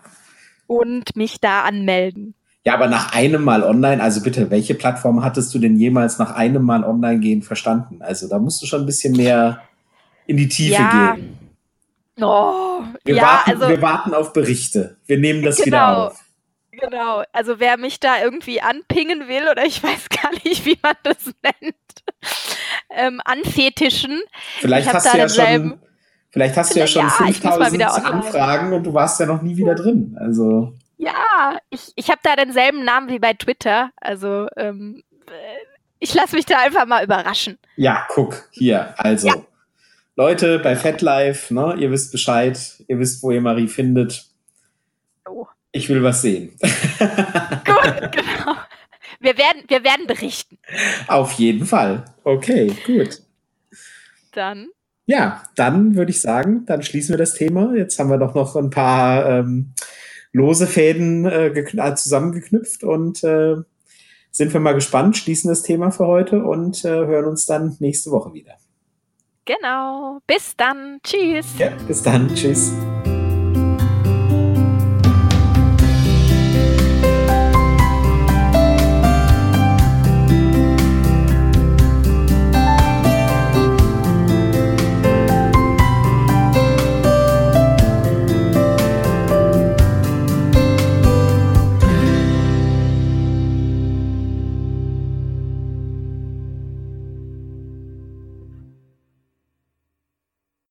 und mich da anmelden. Ja, aber nach einem Mal online, also bitte, welche Plattform hattest du denn jemals nach einem Mal online gehen verstanden? Also da musst du schon ein bisschen mehr in die Tiefe Ja, gehen. Oh, Wir, ja, warten, also wir warten auf Berichte. Wir nehmen das wieder Genau. auf. Genau, also wer mich da irgendwie anpingen will oder ich weiß gar nicht, wie man das nennt, ähm, anfetischen. Vielleicht hast da du ja schon, vielleicht hast du ja schon Ja, ich muss mal 5000 wieder online. Anfragen und du warst ja noch nie wieder drin. Also Ja, ich, ich habe da denselben Namen wie bei Twitter. Also ähm, äh, ich lasse mich da einfach mal überraschen. ja, guck hier. Also Leute bei FatLife, ne, ihr wisst Bescheid, ihr wisst, wo ihr Marie findet. Oh. Ich will was sehen. Gut, genau. Wir werden, wir werden berichten. Auf jeden Fall. Okay, gut. Dann. Ja, dann würde ich sagen, dann schließen wir das Thema. Jetzt haben wir doch noch ein paar ähm, lose Fäden äh, äh, zusammengeknüpft und äh, sind wir mal gespannt, schließen das Thema für heute und äh, hören uns dann nächste Woche wieder. Genau. Bis dann. Tschüss. Ja, bis dann. Tschüss.